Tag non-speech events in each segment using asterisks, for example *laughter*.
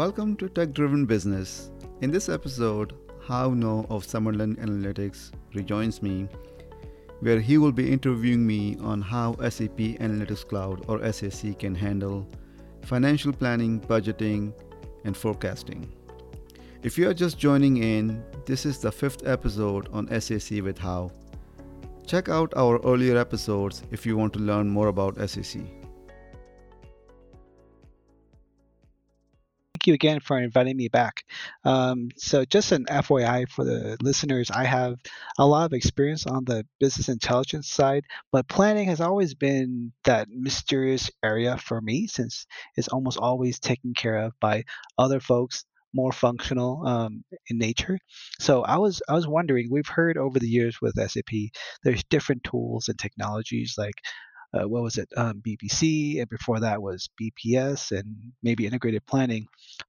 Welcome to Tech Driven Business. In this episode, Hao No of Summerlin Analytics rejoins me, where he will be interviewing me on how SAP Analytics Cloud or SAC can handle financial planning, budgeting, and forecasting. If you are just joining in, this is the fifth episode on SAC with Hao. Check out our earlier episodes if you want to learn more about SAC. You again for inviting me back. Um, so, just an FYI for the listeners, I have a lot of experience on the business intelligence side, but planning has always been that mysterious area for me since it's almost always taken care of by other folks more functional um, in nature. So I was I was wondering. We've heard over the years with SAP, there's different tools and technologies like uh, what was it, um, BPC, and before that was BPS and maybe integrated planning.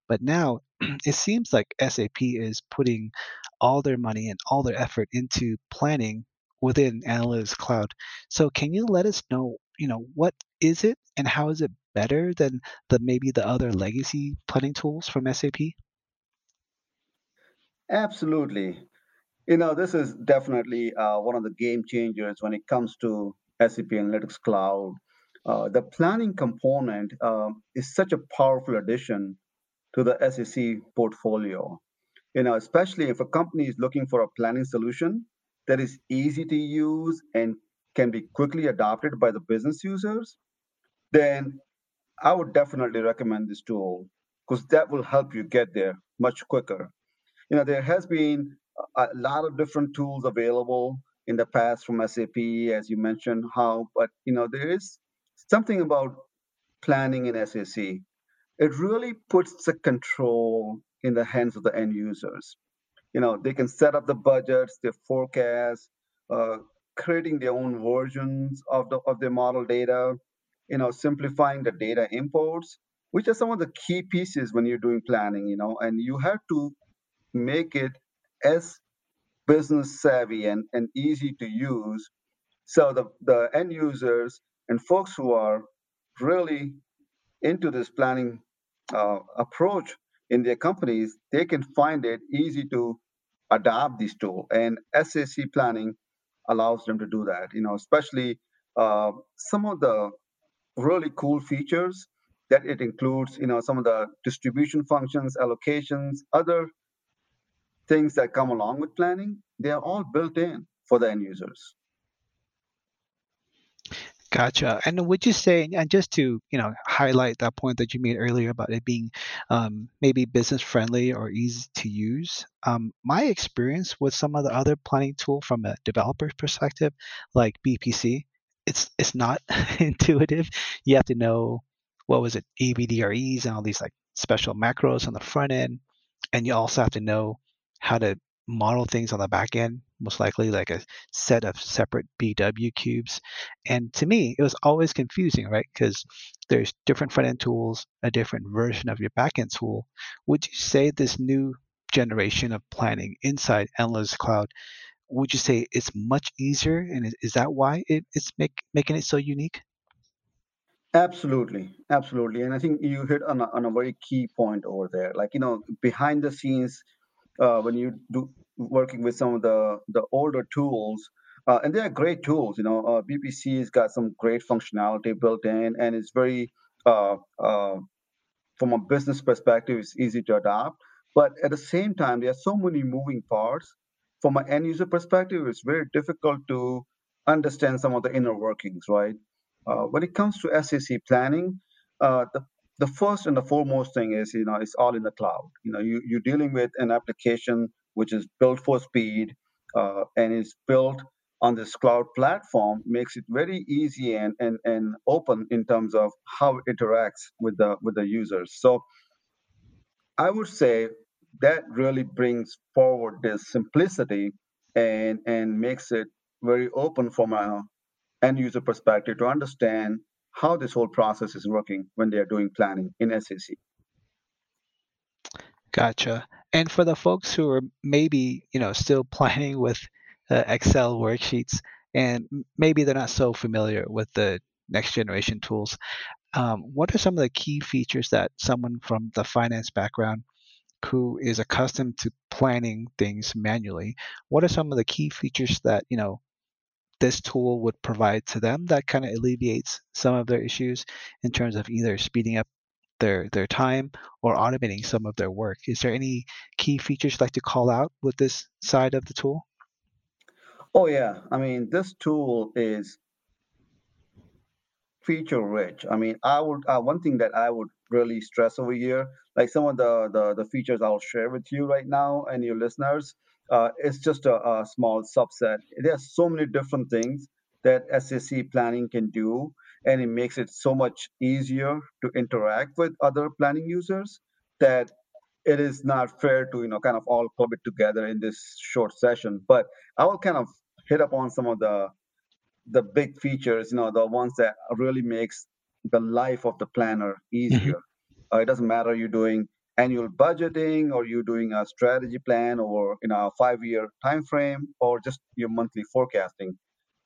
But now *clears throat* it seems like SAP is putting all their money and all their effort into planning within Analytics Cloud. So can you let us know, you know, what is it and how is it better than the maybe the other legacy planning tools from SAP? Absolutely. You know, this is definitely uh, one of the game changers when it comes to SAP Analytics Cloud. Uh, the planning component uh, is such a powerful addition to the SAC portfolio. You know, especially if a company is looking for a planning solution that is easy to use and can be quickly adopted by the business users, then I would definitely recommend this tool because that will help you get there much quicker. You know, there has been a lot of different tools available in the past from SAP, as you mentioned, Hao, but you know, there is something about planning in SAC. It really puts the control in the hands of the end users. You know, they can set up the budgets, their forecasts, uh, creating their own versions of the of their model data. You know, simplifying the data imports, which are some of the key pieces when you're doing planning. You know, and you have to make it as business savvy and, and easy to use. So the, the end users and folks who are really into this planning uh, approach in their companies, they can find it easy to adopt this tool. And SAC planning allows them to do that. You know, especially uh, some of the really cool features that it includes. You know, some of the distribution functions, allocations, other things that come along with planning, they are all built in for the end users. Gotcha. And would you say, and just to you know highlight that point that you made earlier about it being um, maybe business friendly or easy to use, um, my experience with some of the other planning tool from a developer perspective, like BPC, it's it's not *laughs* intuitive. You have to know what was it, EVDREs and all these like special macros on the front end, and you also have to know how to model things on the back end, most likely like a set of separate BW cubes. And to me, it was always confusing, right? Because there's different front end tools, a different version of your back end tool. Would you say this new generation of planning inside Analytics Cloud, would you say it's much easier? And is that why it, it's make, making it so unique? Absolutely, absolutely, and I think you hit on a, on a very key point over there. Like you know, behind the scenes, uh, when you do working with some of the the older tools, uh, and they are great tools. You know, uh, BPC has got some great functionality built in, and it's very uh, uh, from a business perspective, it's easy to adopt. But at the same time, there are so many moving parts. From an end user perspective, it's very difficult to understand some of the inner workings, right? Uh, when it comes to SAC planning, uh, the the first and the foremost thing is you know it's all in the cloud. You know you, you're dealing with an application which is built for speed uh, and is built on this cloud platform makes it very easy and, and, and open in terms of how it interacts with the with the users. So i would say that really brings forward this simplicity and and makes it very open from a end user perspective to understand how this whole process is working when they are doing planning in SAC. Gotcha. And for the folks who are maybe you know still *laughs* planning with uh, Excel worksheets, and maybe they're not so familiar with the next generation tools. Um, what are some of the key features that someone from the finance background who is accustomed to planning things manually, what are some of the key features that you know this tool would provide to them that kind of alleviates some of their issues in terms of either speeding up their their time or automating some of their work. Is there any key features you'd like to call out with this side of the tool? Oh yeah, I mean this tool is feature rich. I mean, I would uh, one thing that I would really stress over here, like some of the the, the features I'll share with you right now and your listeners, uh, it's just a, a small subset. There are so many different things that SAC planning can do, and it makes it so much easier to interact with other planning users that it is not fair to you know kind of all club it together in this short session. But I will kind of hit up on some of the the big features, you know, the ones that really makes the life of the planner easier. Mm-hmm. Uh, it doesn't matter you're doing annual budgeting or you're doing a strategy plan or in a five-year time frame or just your monthly forecasting.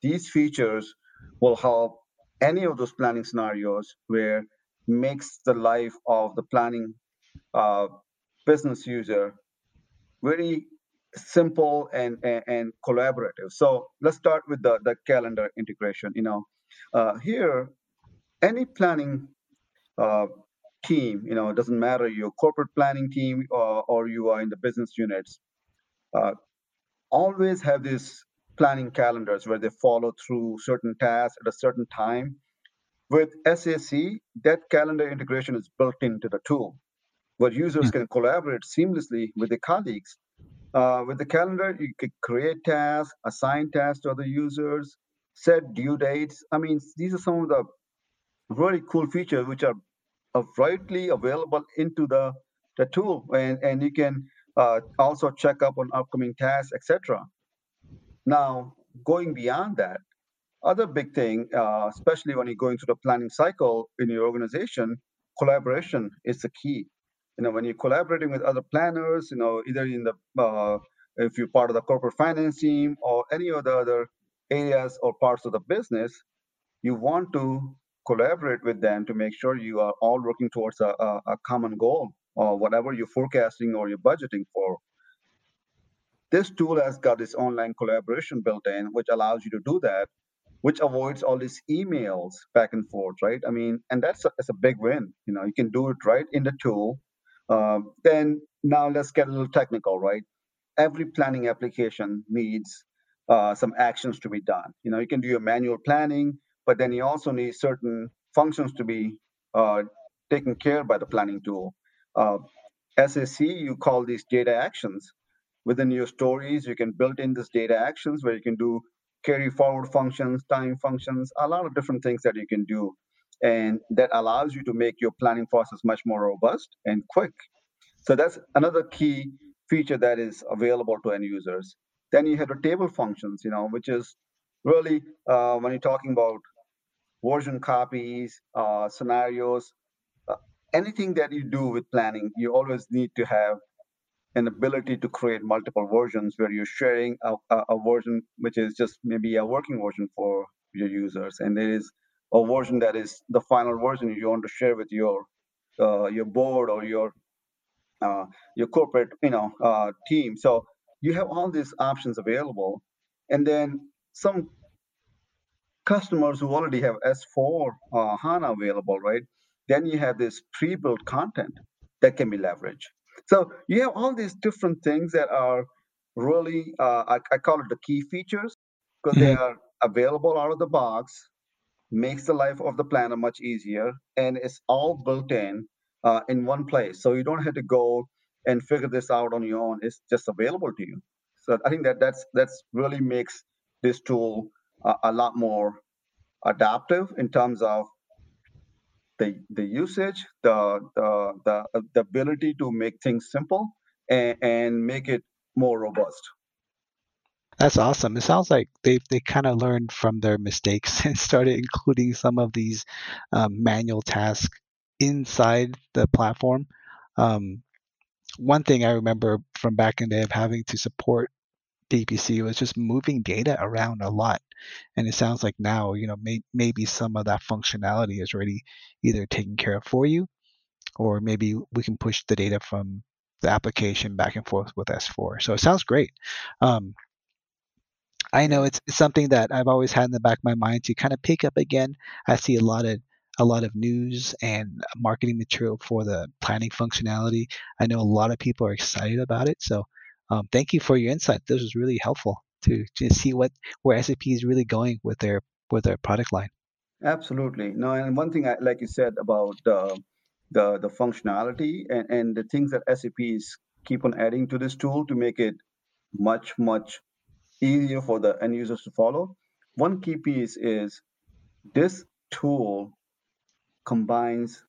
These features will help any of those planning scenarios where makes the life of the planning uh, business user very simple and, and, and collaborative. So let's start with the, the calendar integration. You know, uh, here, any planning uh, team, you know, it doesn't matter your corporate planning team or, or you are in the business units, uh, always have these planning calendars where they follow through certain tasks at a certain time. With SAC, that calendar integration is built into the tool where users can collaborate seamlessly with their colleagues uh, with the calendar, you can create tasks, assign tasks to other users, set due dates. I mean, these are some of the really cool features which are rightly available into the, the tool. And, and you can uh, also check up on upcoming tasks, etc. Now, going beyond that, other big thing, uh, especially when you're going through the planning cycle in your organization, collaboration is the key you know when you're collaborating with other planners you know either in the uh, if you're part of the corporate finance team or any of the other areas or parts of the business you want to collaborate with them to make sure you are all working towards a, a, a common goal or whatever you're forecasting or you're budgeting for this tool has got this online collaboration built in which allows you to do that which avoids all these emails back and forth right i mean and that's a, that's a big win you know you can do it right in the tool um, then now let's get a little technical, right? Every planning application needs uh, some actions to be done. You know, you can do your manual planning, but then you also need certain functions to be uh, taken care by the planning tool. Uh, SAC, you call these data actions. Within your stories, you can build in these data actions where you can do carry forward functions, time functions, a lot of different things that you can do and that allows you to make your planning process much more robust and quick. So that's another key feature that is available to end users. Then you have the table functions, you know, which is really uh, when you're talking about version copies, uh, scenarios, uh, anything that you do with planning, you always need to have an ability to create multiple versions where you're sharing a, a, a version which is just maybe a working version for your users, and there is a version that is the final version you want to share with your uh, your board or your uh, your corporate you know uh, team. So you have all these options available, and then some customers who already have S4 uh, HANA available, right? Then you have this pre-built content that can be leveraged. So you have all these different things that are really, uh, I, I, call it the key features because mm-hmm. they are available out of the box makes the life of the planner much easier and it's all built in uh, in one place so you don't have to go and figure this out on your own it's just available to you so i think that that's that's really makes this tool a lot more adaptive in terms of the the usage the the the, the ability to make things simple and, and make it more robust that's awesome. It sounds like they they kind of learned from their mistakes *laughs* and started including some of these um, manual tasks inside the platform. Um, one thing I remember from back in the day of having to support BPC was just moving data around a lot. And it sounds like now, you know, may, maybe some of that functionality is already either taken care of for you, or maybe we can push the data from the application back and forth with S4. So it sounds great. Um, I know it's, it's something that I've always had in the back of my mind to kind of pick up again. I see a lot of a lot of news and marketing material for the planning functionality. I know a lot of people are excited about it. So um, thank you for your insight. This was really helpful to, to see what where SAP is really going with their with their product line. Absolutely. No, and one thing I, like you said about the the the functionality and, and the things that SAP is keep on adding to this tool to make it much much easier for the end users to follow. One key piece is this tool combines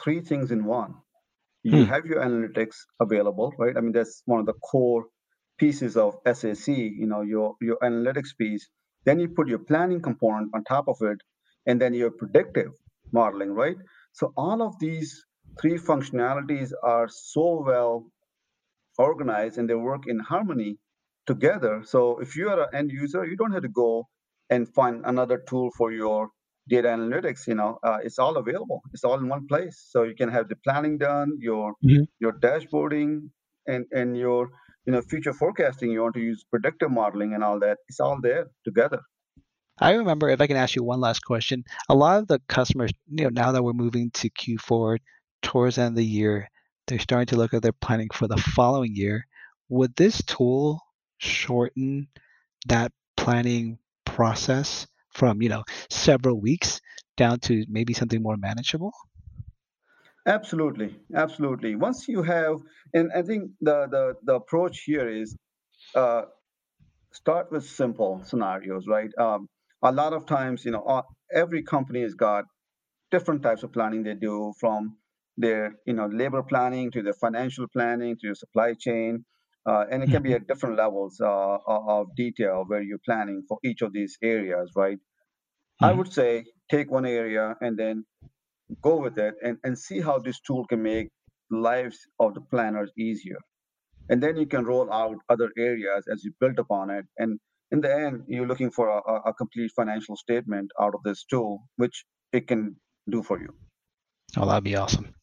three things in one. You hmm. have your analytics available, right? I mean, that's one of the core pieces of SAC, you know, your, your analytics piece. Then you put your planning component on top of it, and then your predictive modeling, right? So all of these three functionalities are so well organized and they work in harmony together. So if you are an end user, you don't have to go and find another tool for your data analytics you know uh, it's all available it's all in one place so you can have the planning done your mm-hmm. your dashboarding and and your you know future forecasting you want to use predictive modeling and all that it's all there together I remember if I can ask you one last question. A lot of the customers, you know, now that we're moving to Q4 towards the end of the year, they're starting to look at their planning for the following year. Would this tool shorten that planning process from you know several weeks down to maybe something more manageable? Absolutely. Absolutely. Once you have and i think the the, the approach here is uh, start with simple scenarios right? Um, a lot of times you know uh, every company has got different types of planning they do from their you know labor planning to their financial planning to your supply chain uh, and it can be mm-hmm. at different levels uh, of detail where you're planning for each of these areas, right? Mm-hmm. I would say take one area and then go with it and, and see how this tool can make lives of the planners easier. And then you can roll out other areas as you build upon it. And in the end, you're looking for a, a complete financial statement out of this tool, which it can do for you. Oh, that'd be awesome.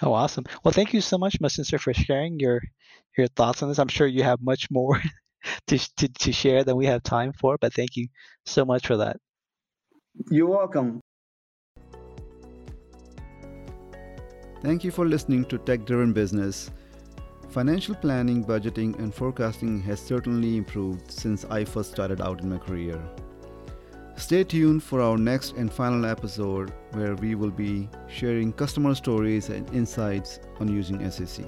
Oh, awesome. Well, thank you so much, Messenger, for sharing your your thoughts on this. I'm sure you have much more *laughs* to, to, to share than we have time for, but thank you so much for that. You're welcome. Thank you for listening to Tech Driven Business. Financial planning, budgeting, and forecasting has certainly improved since I first started out in my career. Stay tuned for our next and final episode where we will be sharing customer stories and insights on using SAC.